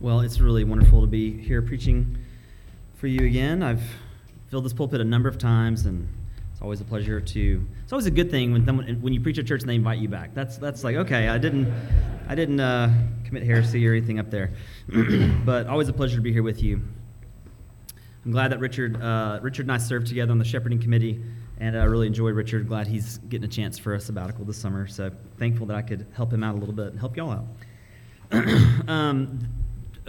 Well, it's really wonderful to be here preaching for you again. I've filled this pulpit a number of times, and it's always a pleasure to. It's always a good thing when when you preach at church and they invite you back. That's that's like okay, I didn't I didn't uh, commit heresy or anything up there, but always a pleasure to be here with you. I'm glad that Richard uh, Richard and I served together on the shepherding committee, and I really enjoy Richard. Glad he's getting a chance for a sabbatical this summer. So thankful that I could help him out a little bit and help y'all out. um,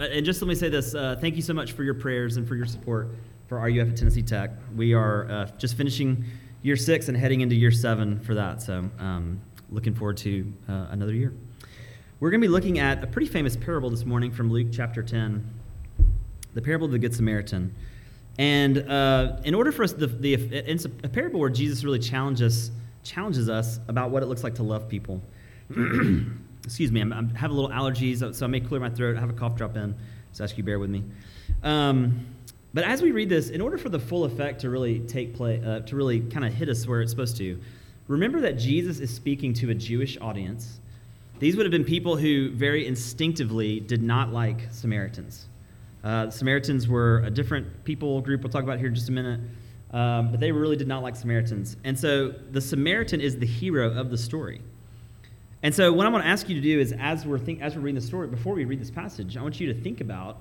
and just let me say this uh, thank you so much for your prayers and for your support for RUF at Tennessee Tech. We are uh, just finishing year six and heading into year seven for that. So, um, looking forward to uh, another year. We're going to be looking at a pretty famous parable this morning from Luke chapter 10, the parable of the Good Samaritan. And uh, in order for us, the, the, it's a, a parable where Jesus really challenges, challenges us about what it looks like to love people. excuse me, I'm, i have a little allergies, so I may clear my throat. I have a cough drop in, so ask you bear with me. Um, but as we read this, in order for the full effect to really take place, uh, to really kind of hit us where it's supposed to, remember that Jesus is speaking to a Jewish audience. These would have been people who very instinctively did not like Samaritans. Uh, Samaritans were a different people group. We'll talk about here in just a minute. Um, but they really did not like Samaritans. And so the Samaritan is the hero of the story. And so, what I'm going to ask you to do is, as we're, think, as we're reading the story, before we read this passage, I want you to think about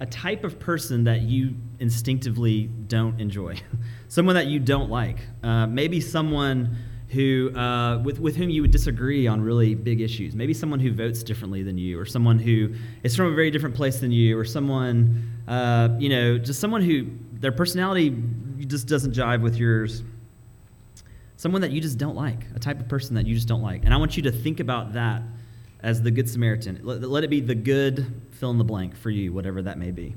a type of person that you instinctively don't enjoy, someone that you don't like. Uh, maybe someone who, uh, with, with whom you would disagree on really big issues. Maybe someone who votes differently than you, or someone who is from a very different place than you, or someone, uh, you know, just someone who their personality just doesn't jive with yours someone that you just don't like, a type of person that you just don't like. And I want you to think about that as the Good Samaritan. Let, let it be the good fill in the blank for you, whatever that may be.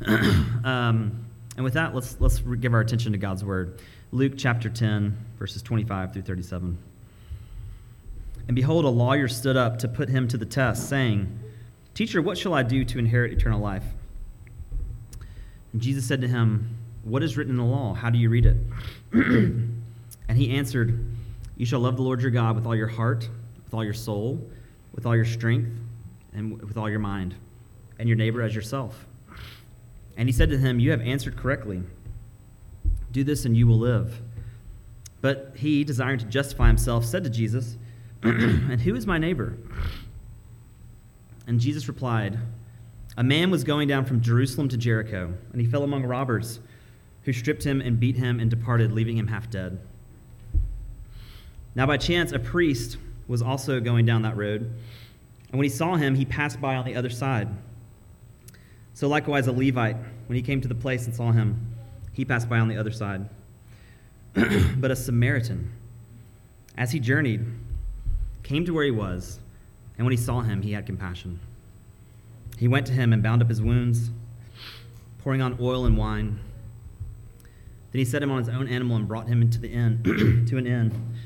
um, and with that, let's, let's give our attention to God's Word. Luke chapter 10, verses 25 through 37. And behold, a lawyer stood up to put him to the test, saying, Teacher, what shall I do to inherit eternal life? And Jesus said to him, What is written in the law? How do you read it? And he answered, You shall love the Lord your God with all your heart, with all your soul, with all your strength, and with all your mind, and your neighbor as yourself. And he said to him, You have answered correctly. Do this, and you will live. But he, desiring to justify himself, said to Jesus, And who is my neighbor? And Jesus replied, A man was going down from Jerusalem to Jericho, and he fell among robbers, who stripped him and beat him and departed, leaving him half dead. Now, by chance, a priest was also going down that road, and when he saw him, he passed by on the other side. So, likewise, a Levite, when he came to the place and saw him, he passed by on the other side. but a Samaritan, as he journeyed, came to where he was, and when he saw him, he had compassion. He went to him and bound up his wounds, pouring on oil and wine. Then he set him on his own animal and brought him into the inn, to an inn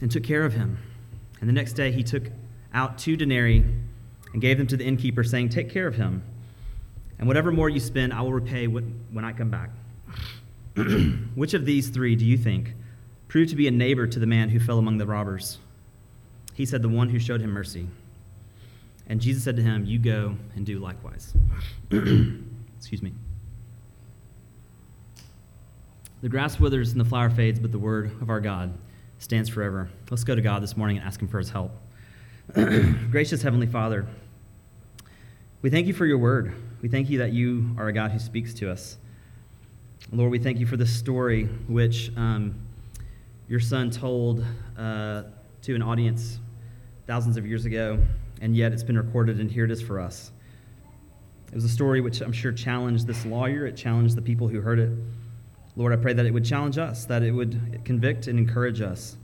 and took care of him. And the next day he took out two denarii and gave them to the innkeeper, saying, Take care of him. And whatever more you spend, I will repay when I come back. Which of these three do you think proved to be a neighbor to the man who fell among the robbers? He said, The one who showed him mercy. And Jesus said to him, You go and do likewise. Excuse me. The grass withers and the flower fades, but the word of our God stands forever. Let's go to God this morning and ask Him for His help. Gracious Heavenly Father, we thank you for your word. We thank you that you are a God who speaks to us. Lord, we thank you for this story which um, your son told uh, to an audience thousands of years ago, and yet it's been recorded, and here it is for us. It was a story which I'm sure challenged this lawyer, it challenged the people who heard it. Lord, I pray that it would challenge us, that it would convict and encourage us.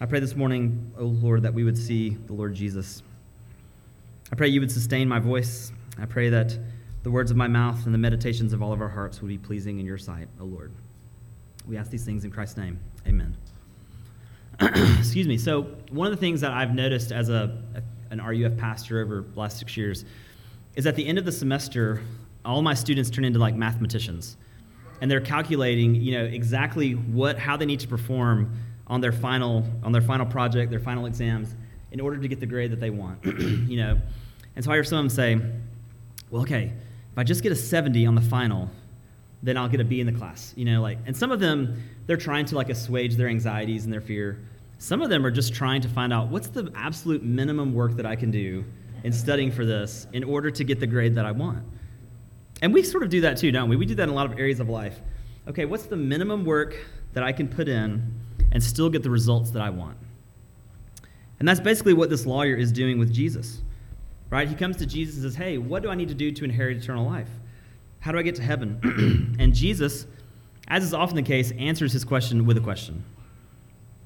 I pray this morning, O oh Lord, that we would see the Lord Jesus. I pray you would sustain my voice. I pray that the words of my mouth and the meditations of all of our hearts would be pleasing in your sight, O oh Lord. We ask these things in Christ's name. Amen. Excuse me. So, one of the things that I've noticed as a, a, an RUF pastor over the last six years is at the end of the semester, all my students turn into like mathematicians and they're calculating, you know, exactly what how they need to perform on their final on their final project, their final exams, in order to get the grade that they want. you know, And so I hear some of them say, well, okay, if I just get a 70 on the final, then I'll get a B in the class. You know, like, and some of them, they're trying to like assuage their anxieties and their fear. Some of them are just trying to find out what's the absolute minimum work that I can do in studying for this in order to get the grade that I want. And we sort of do that too, don't we? We do that in a lot of areas of life. Okay, what's the minimum work that I can put in and still get the results that I want? And that's basically what this lawyer is doing with Jesus. Right? He comes to Jesus and says, Hey, what do I need to do to inherit eternal life? How do I get to heaven? and Jesus, as is often the case, answers his question with a question.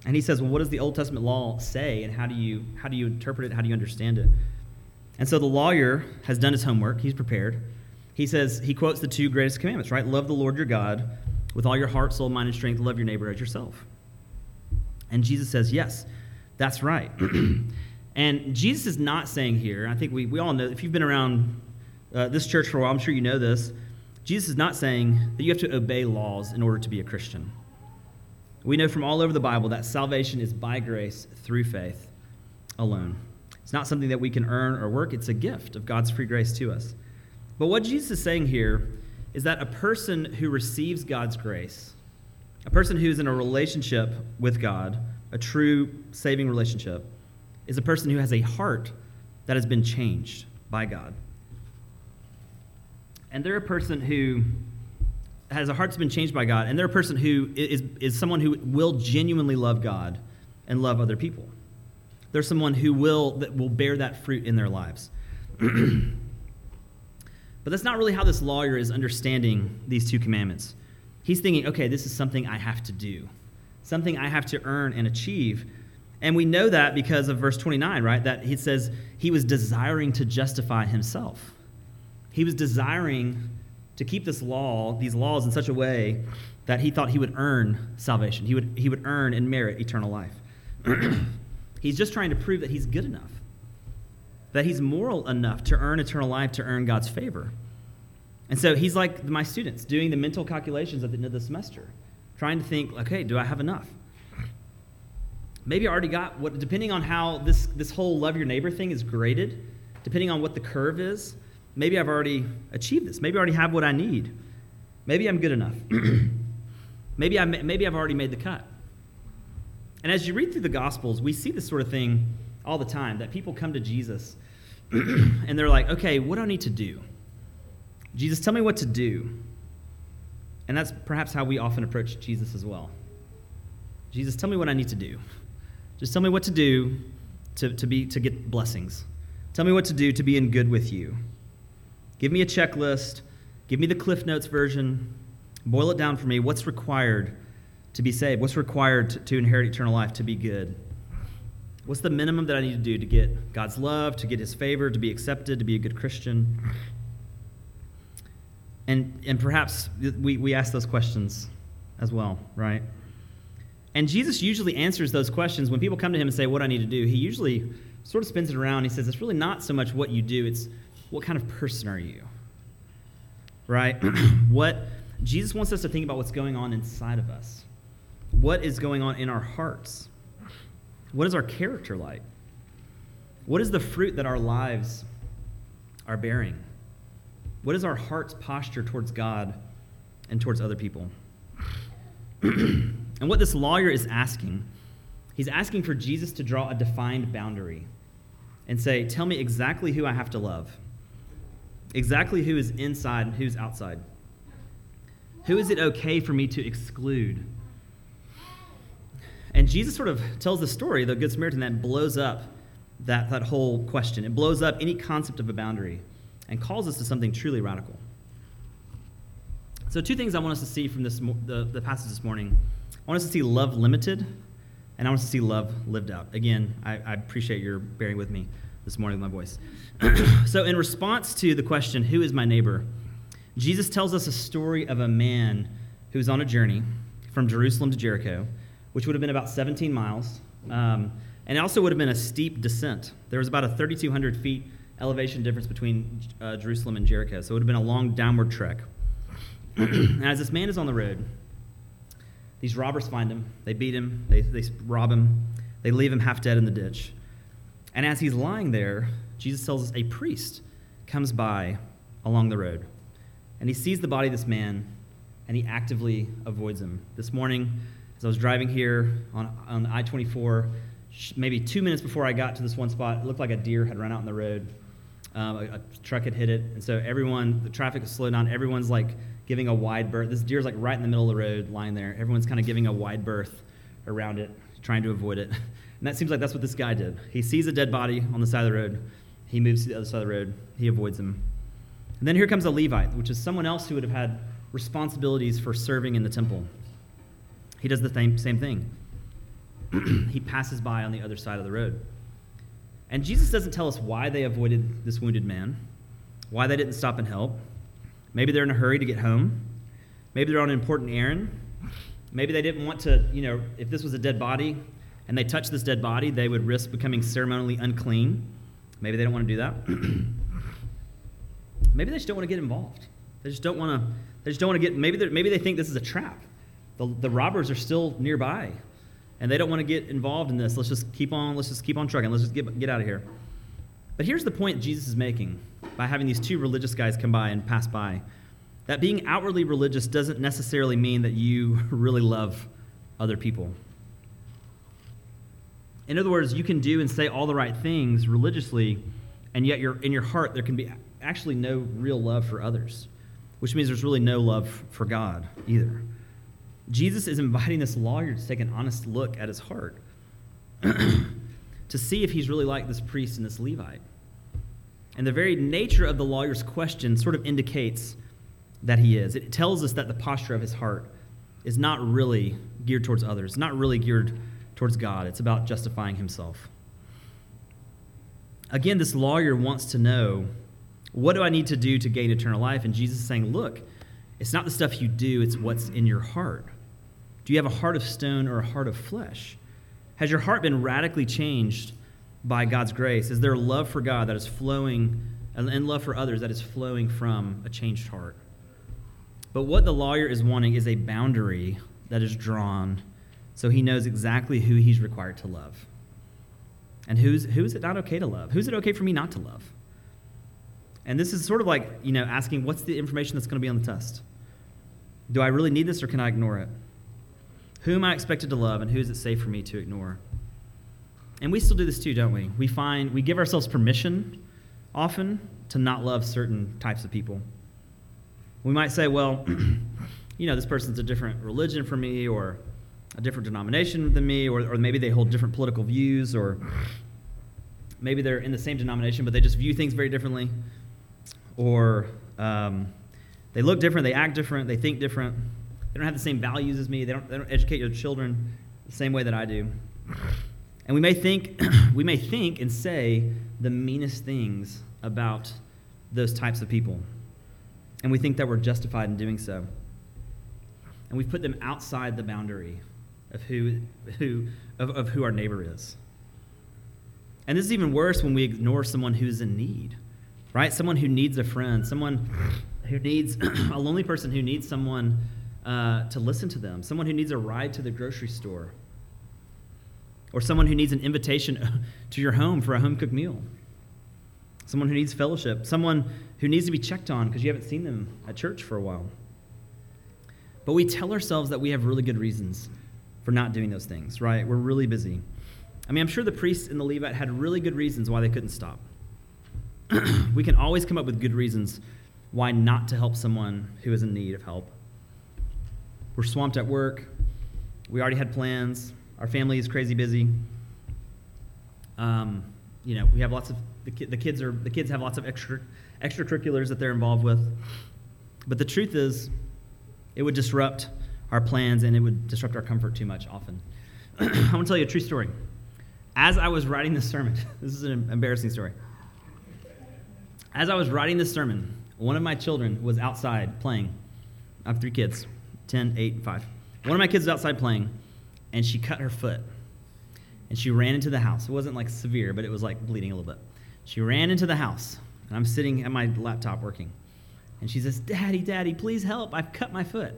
And he says, Well, what does the Old Testament law say, and how do you, how do you interpret it? How do you understand it? And so the lawyer has done his homework, he's prepared. He says, he quotes the two greatest commandments, right? Love the Lord your God with all your heart, soul, mind, and strength. Love your neighbor as yourself. And Jesus says, Yes, that's right. and Jesus is not saying here, I think we, we all know, if you've been around uh, this church for a while, I'm sure you know this. Jesus is not saying that you have to obey laws in order to be a Christian. We know from all over the Bible that salvation is by grace through faith alone. It's not something that we can earn or work, it's a gift of God's free grace to us. But what Jesus is saying here is that a person who receives God's grace, a person who is in a relationship with God, a true saving relationship, is a person who has a heart that has been changed by God. And they're a person who has a heart that's been changed by God, and they're a person who is, is someone who will genuinely love God and love other people. They're someone who will, that will bear that fruit in their lives. but that's not really how this lawyer is understanding these two commandments. He's thinking, okay, this is something I have to do, something I have to earn and achieve. And we know that because of verse 29, right? That he says he was desiring to justify himself. He was desiring to keep this law, these laws, in such a way that he thought he would earn salvation. He would, he would earn and merit eternal life. he's just trying to prove that he's good enough, that he's moral enough to earn eternal life, to earn God's favor. And so he's like my students, doing the mental calculations at the end of the semester, trying to think, okay, do I have enough? Maybe I already got what, depending on how this, this whole love your neighbor thing is graded, depending on what the curve is, maybe I've already achieved this. Maybe I already have what I need. Maybe I'm good enough. maybe, I, maybe I've already made the cut. And as you read through the Gospels, we see this sort of thing all the time that people come to Jesus and they're like, okay, what do I need to do? Jesus, tell me what to do. And that's perhaps how we often approach Jesus as well. Jesus, tell me what I need to do. Just tell me what to do to, to, be, to get blessings. Tell me what to do to be in good with you. Give me a checklist. Give me the Cliff Notes version. Boil it down for me. What's required to be saved? What's required to, to inherit eternal life, to be good? What's the minimum that I need to do to get God's love, to get His favor, to be accepted, to be a good Christian? And, and perhaps we, we ask those questions as well, right? And Jesus usually answers those questions when people come to him and say, What I need to do? He usually sort of spins it around. He says, It's really not so much what you do, it's what kind of person are you? Right? what Jesus wants us to think about what's going on inside of us. What is going on in our hearts? What is our character like? What is the fruit that our lives are bearing? What is our heart's posture towards God and towards other people? and what this lawyer is asking, he's asking for Jesus to draw a defined boundary and say, Tell me exactly who I have to love exactly who is inside and who's outside. Who is it okay for me to exclude? And Jesus sort of tells the story, the Good Samaritan, that blows up that, that whole question. It blows up any concept of a boundary and calls us to something truly radical. So, two things I want us to see from this, the, the passage this morning. I want us to see love limited, and I want us to see love lived out. Again, I, I appreciate your bearing with me this morning with my voice. so, in response to the question, Who is my neighbor? Jesus tells us a story of a man who's on a journey from Jerusalem to Jericho, which would have been about 17 miles. Um, and also would have been a steep descent. There was about a 3,200 feet elevation difference between uh, Jerusalem and Jericho. So it would have been a long downward trek. and as this man is on the road, these robbers find him. They beat him. They, they rob him. They leave him half dead in the ditch. And as he's lying there, Jesus tells us a priest comes by along the road. And he sees the body of this man, and he actively avoids him. This morning, as I was driving here on, on I 24, maybe two minutes before I got to this one spot, it looked like a deer had run out in the road. Um, a, a, truck had hit it, and so everyone, the traffic is slowed down. Everyone's like giving a wide berth. This deer's like right in the middle of the road, lying there. Everyone's kind of giving a wide berth around it, trying to avoid it. And that seems like that's what this guy did. He sees a dead body on the side of the road. He moves to the other side of the road. He avoids him. And then here comes a Levite, which is someone else who would have had responsibilities for serving in the temple. He does the same, same thing. he passes by on the other side of the road. And Jesus doesn't tell us why they avoided this wounded man, why they didn't stop and help. Maybe they're in a hurry to get home. Maybe they're on an important errand. Maybe they didn't want to, you know, if this was a dead body, and they touch this dead body, they would risk becoming ceremonially unclean. Maybe they don't want to do that. maybe they just don't want to get involved. They just don't want to. They just don't want to get. Maybe maybe they think this is a trap. The, the robbers are still nearby, and they don't want to get involved in this. Let's just keep on. Let's just keep on trucking. Let's just get get out of here. But here's the point Jesus is making by having these two religious guys come by and pass by. That being outwardly religious doesn't necessarily mean that you really love other people. In other words, you can do and say all the right things religiously, and yet you're, in your heart there can be actually no real love for others, which means there's really no love for God either. Jesus is inviting this lawyer to take an honest look at his heart to see if he's really like this priest and this Levite. And the very nature of the lawyer's question sort of indicates that he is. It tells us that the posture of his heart is not really geared towards others, not really geared towards God. It's about justifying himself. Again, this lawyer wants to know what do I need to do to gain eternal life? And Jesus is saying, look, it's not the stuff you do, it's what's in your heart. Do you have a heart of stone or a heart of flesh? Has your heart been radically changed by God's grace? Is there love for God that is flowing and love for others that is flowing from a changed heart? But what the lawyer is wanting is a boundary that is drawn so he knows exactly who he's required to love. And who's, who's it not okay to love? Who's it okay for me not to love? And this is sort of like, you know, asking what's the information that's going to be on the test? Do I really need this or can I ignore it? Who am I expected to love and who is it safe for me to ignore? And we still do this too, don't we? We find we give ourselves permission often to not love certain types of people. We might say, well, you know, this person's a different religion for me or a different denomination than me, or, or maybe they hold different political views, or maybe they're in the same denomination, but they just view things very differently, or um, they look different, they act different, they think different, they don't have the same values as me, they don't, they don't educate your children the same way that I do. And we may think, we may think and say the meanest things about those types of people. And we think that we're justified in doing so. And we've put them outside the boundary of who, who, of, of who our neighbor is. And this is even worse when we ignore someone who's in need, right? Someone who needs a friend, someone who needs a lonely person who needs someone uh, to listen to them, someone who needs a ride to the grocery store, or someone who needs an invitation to your home for a home cooked meal, someone who needs fellowship, someone who needs to be checked on because you haven't seen them at church for a while. But we tell ourselves that we have really good reasons for not doing those things, right? We're really busy. I mean, I'm sure the priests and the Levite had really good reasons why they couldn't stop. we can always come up with good reasons why not to help someone who is in need of help. We're swamped at work. We already had plans. Our family is crazy busy. Um, you know, we have lots of the, ki- the kids are the kids have lots of extra extracurriculars that they're involved with. But the truth is, it would disrupt our plans and it would disrupt our comfort too much often. I want to tell you a true story. As I was writing this sermon, this is an embarrassing story. As I was writing this sermon, one of my children was outside playing. I have three kids 10, 8, and 5. One of my kids was outside playing, and she cut her foot. And she ran into the house. It wasn't like severe, but it was like bleeding a little bit. She ran into the house, and I'm sitting at my laptop working. And she says, Daddy, Daddy, please help. I've cut my foot.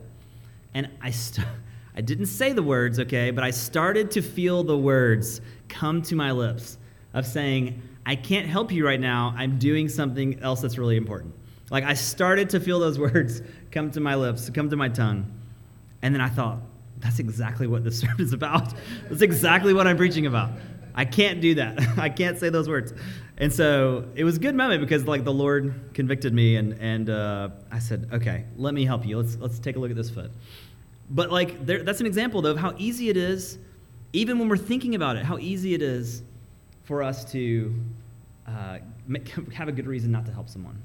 And I, st- I didn't say the words, okay, but I started to feel the words come to my lips of saying, I can't help you right now. I'm doing something else that's really important. Like I started to feel those words come to my lips, come to my tongue. And then I thought, that's exactly what this sermon is about. That's exactly what I'm preaching about. I can't do that. I can't say those words. And so it was a good moment because like the Lord convicted me and, and uh, I said, okay, let me help you. Let's, let's take a look at this foot. But like there, that's an example though of how easy it is, even when we're thinking about it, how easy it is for us to uh, make, have a good reason not to help someone,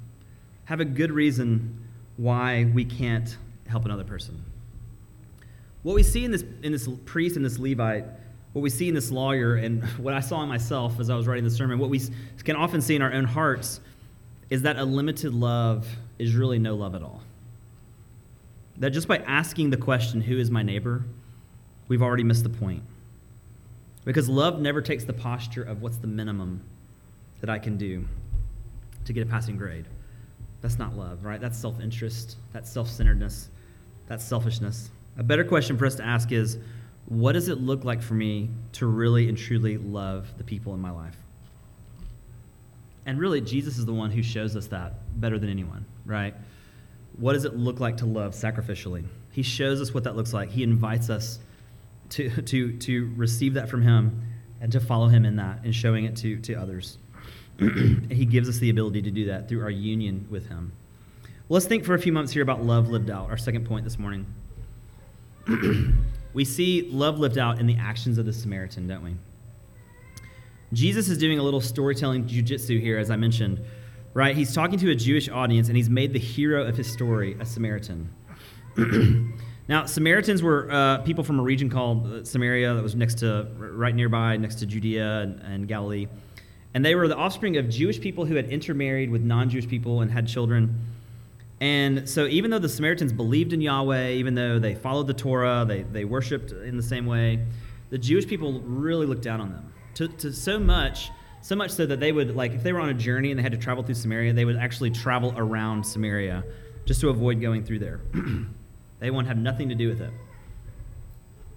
have a good reason why we can't help another person. What we see in this, in this priest and this Levite, what we see in this lawyer, and what I saw in myself as I was writing the sermon, what we can often see in our own hearts is that a limited love is really no love at all. That just by asking the question, who is my neighbor, we've already missed the point. Because love never takes the posture of what's the minimum that I can do to get a passing grade. That's not love, right? That's self interest, that's self centeredness, that's selfishness. A better question for us to ask is what does it look like for me to really and truly love the people in my life? And really, Jesus is the one who shows us that better than anyone, right? What does it look like to love sacrificially? He shows us what that looks like. He invites us to, to, to receive that from Him and to follow Him in that and showing it to, to others. he gives us the ability to do that through our union with Him. Well, let's think for a few moments here about love lived out, our second point this morning. we see love lived out in the actions of the Samaritan, don't we? Jesus is doing a little storytelling jujitsu here, as I mentioned, right? He's talking to a Jewish audience, and he's made the hero of his story a Samaritan. now, Samaritans were uh, people from a region called uh, Samaria that was next to, right nearby, next to Judea and, and Galilee. And they were the offspring of Jewish people who had intermarried with non Jewish people and had children. And so, even though the Samaritans believed in Yahweh, even though they followed the Torah, they, they worshiped in the same way, the Jewish people really looked down on them. To, to so much, so much so that they would, like, if they were on a journey and they had to travel through Samaria, they would actually travel around Samaria just to avoid going through there. they want to have nothing to do with it.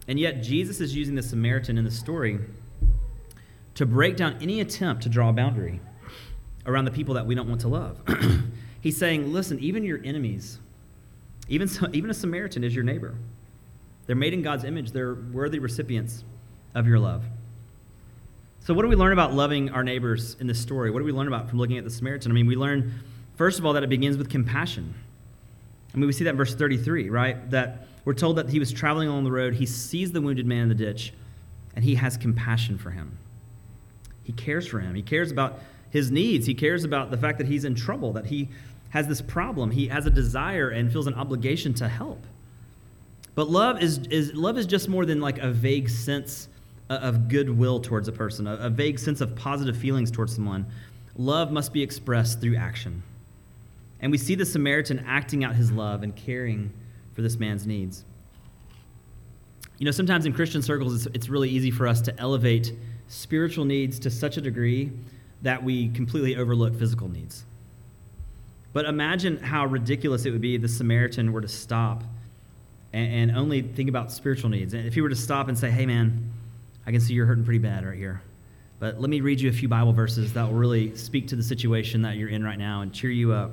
And yet, Jesus is using the Samaritan in the story to break down any attempt to draw a boundary around the people that we don't want to love. He's saying, listen, even your enemies, even, even a Samaritan is your neighbor. They're made in God's image, they're worthy recipients of your love. So, what do we learn about loving our neighbors in this story? What do we learn about from looking at the Samaritan? I mean, we learn, first of all, that it begins with compassion. I mean, we see that in verse 33, right? That we're told that he was traveling along the road, he sees the wounded man in the ditch, and he has compassion for him. He cares for him. He cares about his needs. He cares about the fact that he's in trouble, that he has this problem. He has a desire and feels an obligation to help. But love is, is, love is just more than like a vague sense of goodwill towards a person, a, a vague sense of positive feelings towards someone. Love must be expressed through action. And we see the Samaritan acting out his love and caring for this man's needs. You know, sometimes in Christian circles, it's, it's really easy for us to elevate spiritual needs to such a degree that we completely overlook physical needs. But imagine how ridiculous it would be if the Samaritan were to stop and, and only think about spiritual needs. And if he were to stop and say, hey, man, I can see you're hurting pretty bad right here. But let me read you a few Bible verses that will really speak to the situation that you're in right now and cheer you up.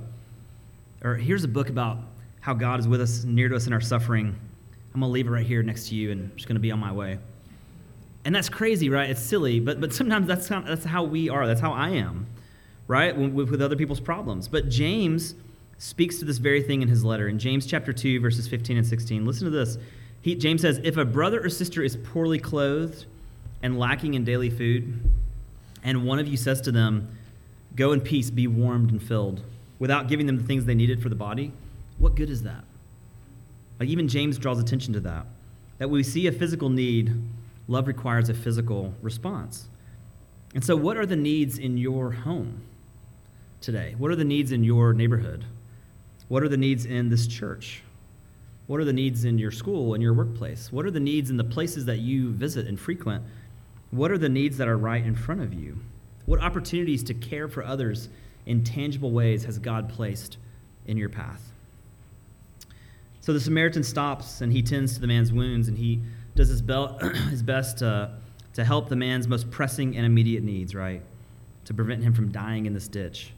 Or here's a book about how God is with us, near to us in our suffering. I'm going to leave it right here next to you and I'm just going to be on my way. And that's crazy, right? It's silly, but, but sometimes that's how, that's how we are. That's how I am right, with, with other people's problems. But James speaks to this very thing in his letter. In James chapter 2, verses 15 and 16, listen to this. He, James says, If a brother or sister is poorly clothed and lacking in daily food, and one of you says to them, Go in peace, be warmed and filled, without giving them the things they needed for the body, what good is that? Like, even James draws attention to that. That we see a physical need, love requires a physical response. And so, what are the needs in your home? today? What are the needs in your neighborhood? What are the needs in this church? What are the needs in your school and your workplace? What are the needs in the places that you visit and frequent? What are the needs that are right in front of you? What opportunities to care for others in tangible ways has God placed in your path? So the Samaritan stops and he tends to the man's wounds and he does his, his best to, to help the man's most pressing and immediate needs, right? to prevent him from dying in this ditch.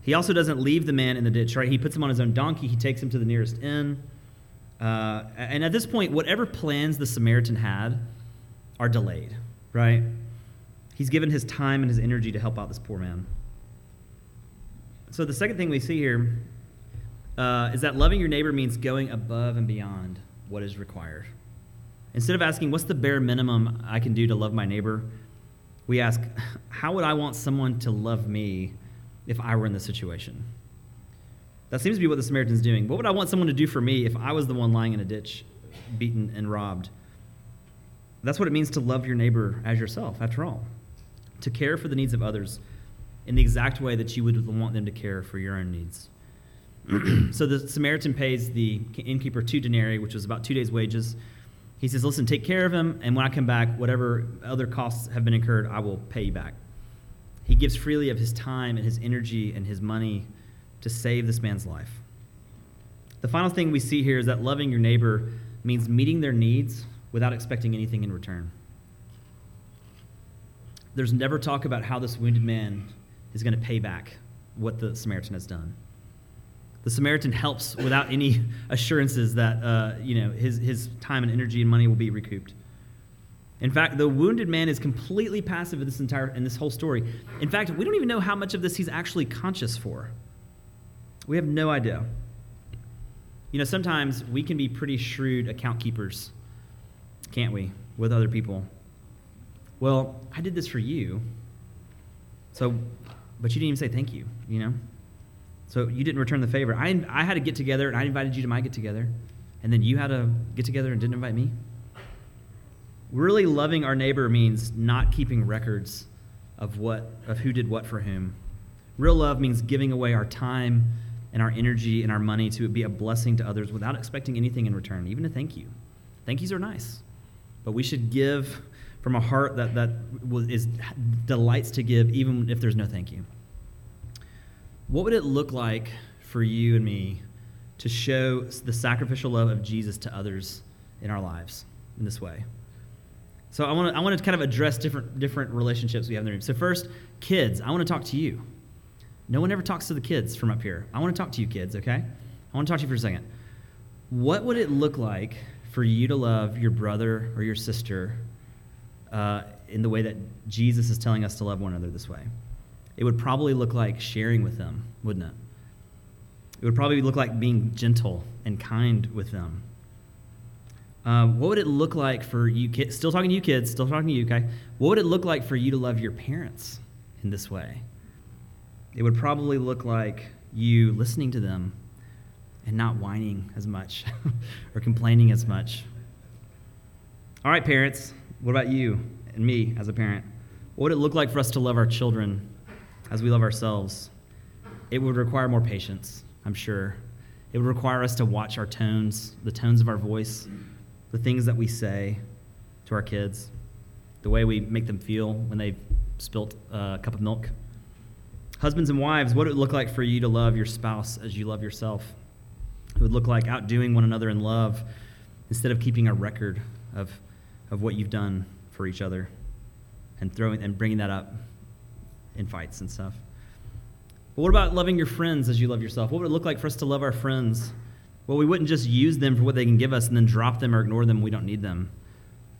He also doesn't leave the man in the ditch, right? He puts him on his own donkey, he takes him to the nearest inn. Uh, and at this point, whatever plans the Samaritan had are delayed, right? He's given his time and his energy to help out this poor man. So the second thing we see here uh, is that loving your neighbor means going above and beyond what is required. Instead of asking, what's the bare minimum I can do to love my neighbor? We ask, how would I want someone to love me if I were in this situation? That seems to be what the Samaritan's doing. What would I want someone to do for me if I was the one lying in a ditch, beaten and robbed? That's what it means to love your neighbor as yourself, after all. To care for the needs of others in the exact way that you would want them to care for your own needs. so the Samaritan pays the innkeeper two denarii, which was about two days' wages. He says, Listen, take care of him, and when I come back, whatever other costs have been incurred, I will pay you back. He gives freely of his time and his energy and his money to save this man's life. The final thing we see here is that loving your neighbor means meeting their needs without expecting anything in return. There's never talk about how this wounded man is going to pay back what the Samaritan has done. The Samaritan helps without any assurances that uh, you know, his, his time and energy and money will be recouped. In fact, the wounded man is completely passive in this entire in this whole story. In fact, we don't even know how much of this he's actually conscious for. We have no idea. You know, sometimes we can be pretty shrewd account keepers, can't we, with other people? Well, I did this for you. So, but you didn't even say thank you, you know? So you didn't return the favor. I, I had a get together and I invited you to my get together, and then you had a get together and didn't invite me. Really loving our neighbor means not keeping records of what of who did what for whom. Real love means giving away our time and our energy and our money to be a blessing to others without expecting anything in return, even a thank you. Thank yous are nice, but we should give from a heart that, that is, delights to give, even if there's no thank you. What would it look like for you and me to show the sacrificial love of Jesus to others in our lives in this way? So I want to I want to kind of address different different relationships we have in the room. So first, kids, I want to talk to you. No one ever talks to the kids from up here. I want to talk to you kids, okay? I want to talk to you for a second. What would it look like for you to love your brother or your sister uh, in the way that Jesus is telling us to love one another this way? It would probably look like sharing with them, wouldn't it? It would probably look like being gentle and kind with them. Um, what would it look like for you kids? Still talking to you kids, still talking to you, okay? What would it look like for you to love your parents in this way? It would probably look like you listening to them and not whining as much or complaining as much. All right, parents, what about you and me as a parent? What would it look like for us to love our children as we love ourselves, it would require more patience, I'm sure. It would require us to watch our tones, the tones of our voice, the things that we say to our kids, the way we make them feel when they've spilt a cup of milk. Husbands and wives, what would it look like for you to love your spouse as you love yourself? It would look like outdoing one another in love instead of keeping a record of, of what you've done for each other and throwing and bringing that up in fights and stuff. But what about loving your friends as you love yourself? What would it look like for us to love our friends? Well, we wouldn't just use them for what they can give us and then drop them or ignore them we don't need them.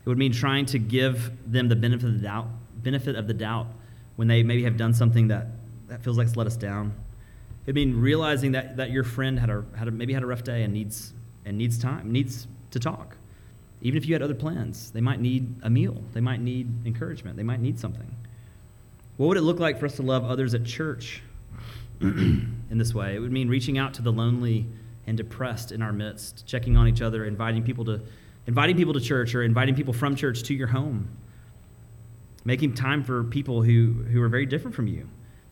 It would mean trying to give them the benefit of the doubt, benefit of the doubt when they maybe have done something that, that feels like it's let us down. It would mean realizing that, that your friend had a, had a, maybe had a rough day and needs, and needs time, needs to talk. Even if you had other plans, they might need a meal. They might need encouragement. They might need something. What would it look like for us to love others at church in this way? It would mean reaching out to the lonely and depressed in our midst, checking on each other, inviting people to inviting people to church or inviting people from church to your home. Making time for people who, who are very different from you.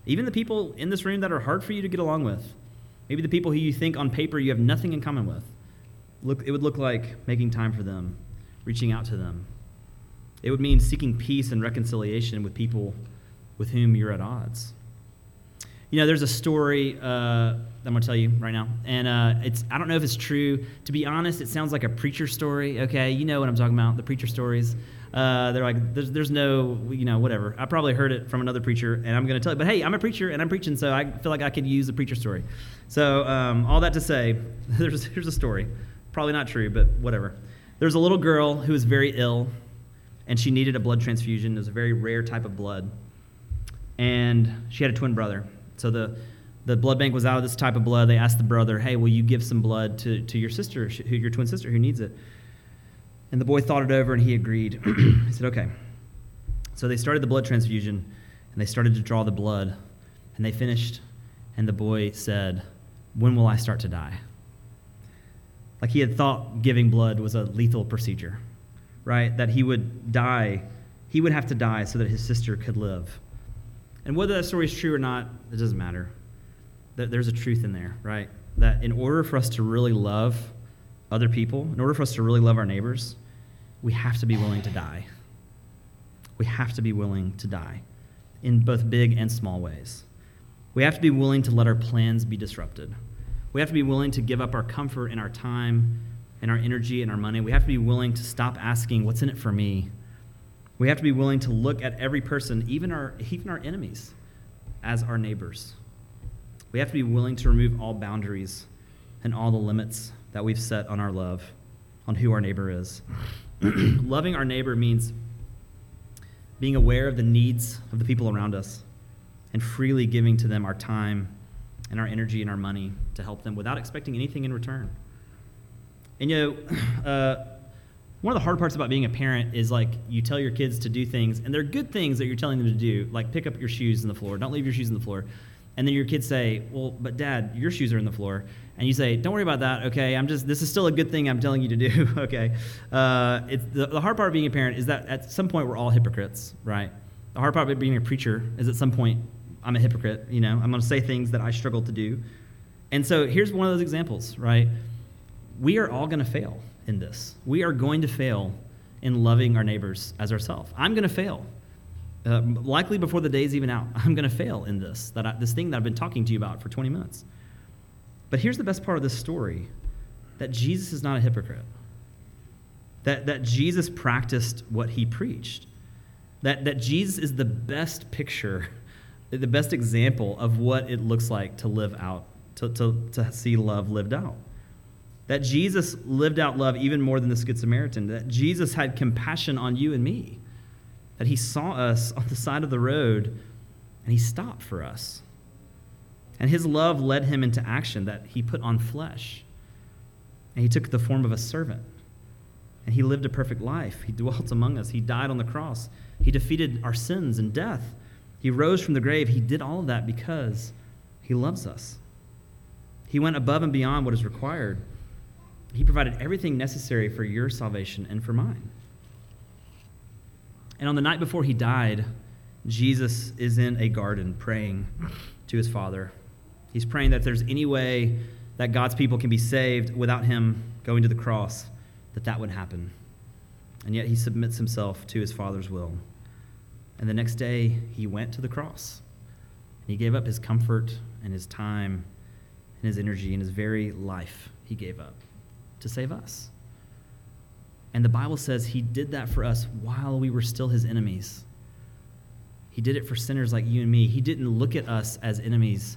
Even the people in this room that are hard for you to get along with. Maybe the people who you think on paper you have nothing in common with. Look, it would look like making time for them, reaching out to them. It would mean seeking peace and reconciliation with people with whom you're at odds. You know, there's a story uh, I'm going to tell you right now, and uh, it's I don't know if it's true. To be honest, it sounds like a preacher story. Okay, you know what I'm talking about, the preacher stories. Uh, they're like, there's, there's no, you know, whatever. I probably heard it from another preacher, and I'm going to tell you. But hey, I'm a preacher, and I'm preaching, so I feel like I could use a preacher story. So um, all that to say, there's, here's a story. Probably not true, but whatever. There's a little girl who was very ill, and she needed a blood transfusion. It was a very rare type of blood. And she had a twin brother. So the, the blood bank was out of this type of blood. They asked the brother, hey, will you give some blood to, to your sister, who, your twin sister, who needs it? And the boy thought it over and he agreed. he said, okay. So they started the blood transfusion and they started to draw the blood and they finished. And the boy said, When will I start to die? Like he had thought giving blood was a lethal procedure, right? That he would die, he would have to die so that his sister could live. And whether that story is true or not, it doesn't matter. There's a truth in there, right? That in order for us to really love other people, in order for us to really love our neighbors, we have to be willing to die. We have to be willing to die in both big and small ways. We have to be willing to let our plans be disrupted. We have to be willing to give up our comfort and our time and our energy and our money. We have to be willing to stop asking, What's in it for me? We have to be willing to look at every person, even our, even our enemies, as our neighbors. We have to be willing to remove all boundaries and all the limits that we've set on our love, on who our neighbor is. Loving our neighbor means being aware of the needs of the people around us and freely giving to them our time and our energy and our money to help them without expecting anything in return. And you know, uh, one of the hard parts about being a parent is like you tell your kids to do things, and they're good things that you're telling them to do, like pick up your shoes in the floor, don't leave your shoes in the floor. And then your kids say, Well, but dad, your shoes are in the floor. And you say, Don't worry about that, okay? I'm just, this is still a good thing I'm telling you to do, okay? Uh, it's, the, the hard part of being a parent is that at some point we're all hypocrites, right? The hard part of being a preacher is at some point I'm a hypocrite, you know? I'm going to say things that I struggle to do. And so here's one of those examples, right? We are all going to fail in this. We are going to fail in loving our neighbors as ourselves. I'm going to fail uh, likely before the day's even out, I'm going to fail in this, that I, this thing that I've been talking to you about for 20 minutes. But here's the best part of this story that Jesus is not a hypocrite, that, that Jesus practiced what he preached, that, that Jesus is the best picture, the best example of what it looks like to live out, to, to, to see love lived out. That Jesus lived out love even more than the Good Samaritan, that Jesus had compassion on you and me that he saw us on the side of the road and he stopped for us. And his love led him into action that he put on flesh. And he took the form of a servant. And he lived a perfect life. He dwelt among us. He died on the cross. He defeated our sins and death. He rose from the grave. He did all of that because he loves us. He went above and beyond what is required. He provided everything necessary for your salvation and for mine. And on the night before he died, Jesus is in a garden praying to his Father. He's praying that if there's any way that God's people can be saved without him going to the cross, that that would happen. And yet he submits himself to his Father's will. And the next day, he went to the cross. And he gave up his comfort and his time and his energy and his very life, he gave up to save us. And the Bible says he did that for us while we were still his enemies. He did it for sinners like you and me. He didn't look at us as enemies,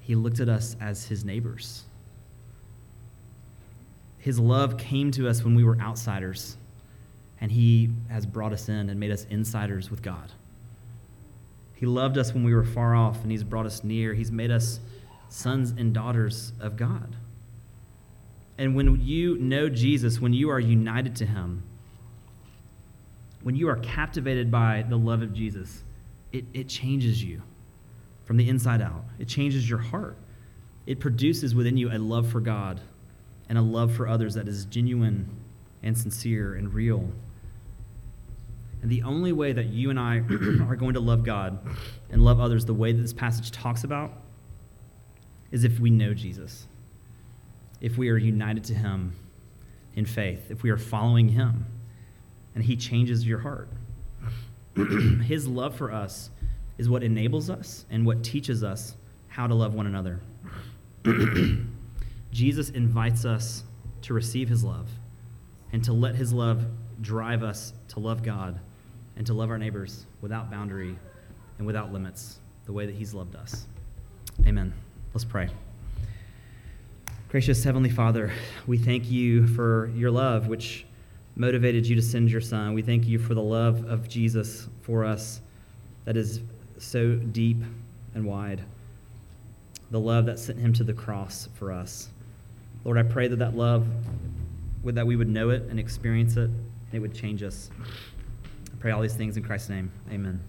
he looked at us as his neighbors. His love came to us when we were outsiders, and he has brought us in and made us insiders with God. He loved us when we were far off, and he's brought us near. He's made us sons and daughters of God. And when you know Jesus, when you are united to him, when you are captivated by the love of Jesus, it, it changes you from the inside out. It changes your heart. It produces within you a love for God and a love for others that is genuine and sincere and real. And the only way that you and I are going to love God and love others the way that this passage talks about is if we know Jesus if we are united to Him in faith, if we are following Him, and He changes your heart. His love for us is what enables us and what teaches us how to love one another. Jesus invites us to receive His love and to let His love drive us to love God and to love our neighbors without boundary and without limits, the way that He's loved us. Amen. Let's pray. Gracious Heavenly Father, we thank you for your love, which motivated you to send your Son. We thank you for the love of Jesus for us that is so deep and wide, the love that sent him to the cross for us. Lord, I pray that that love, that we would know it and experience it, and it would change us. I pray all these things in Christ's name. Amen.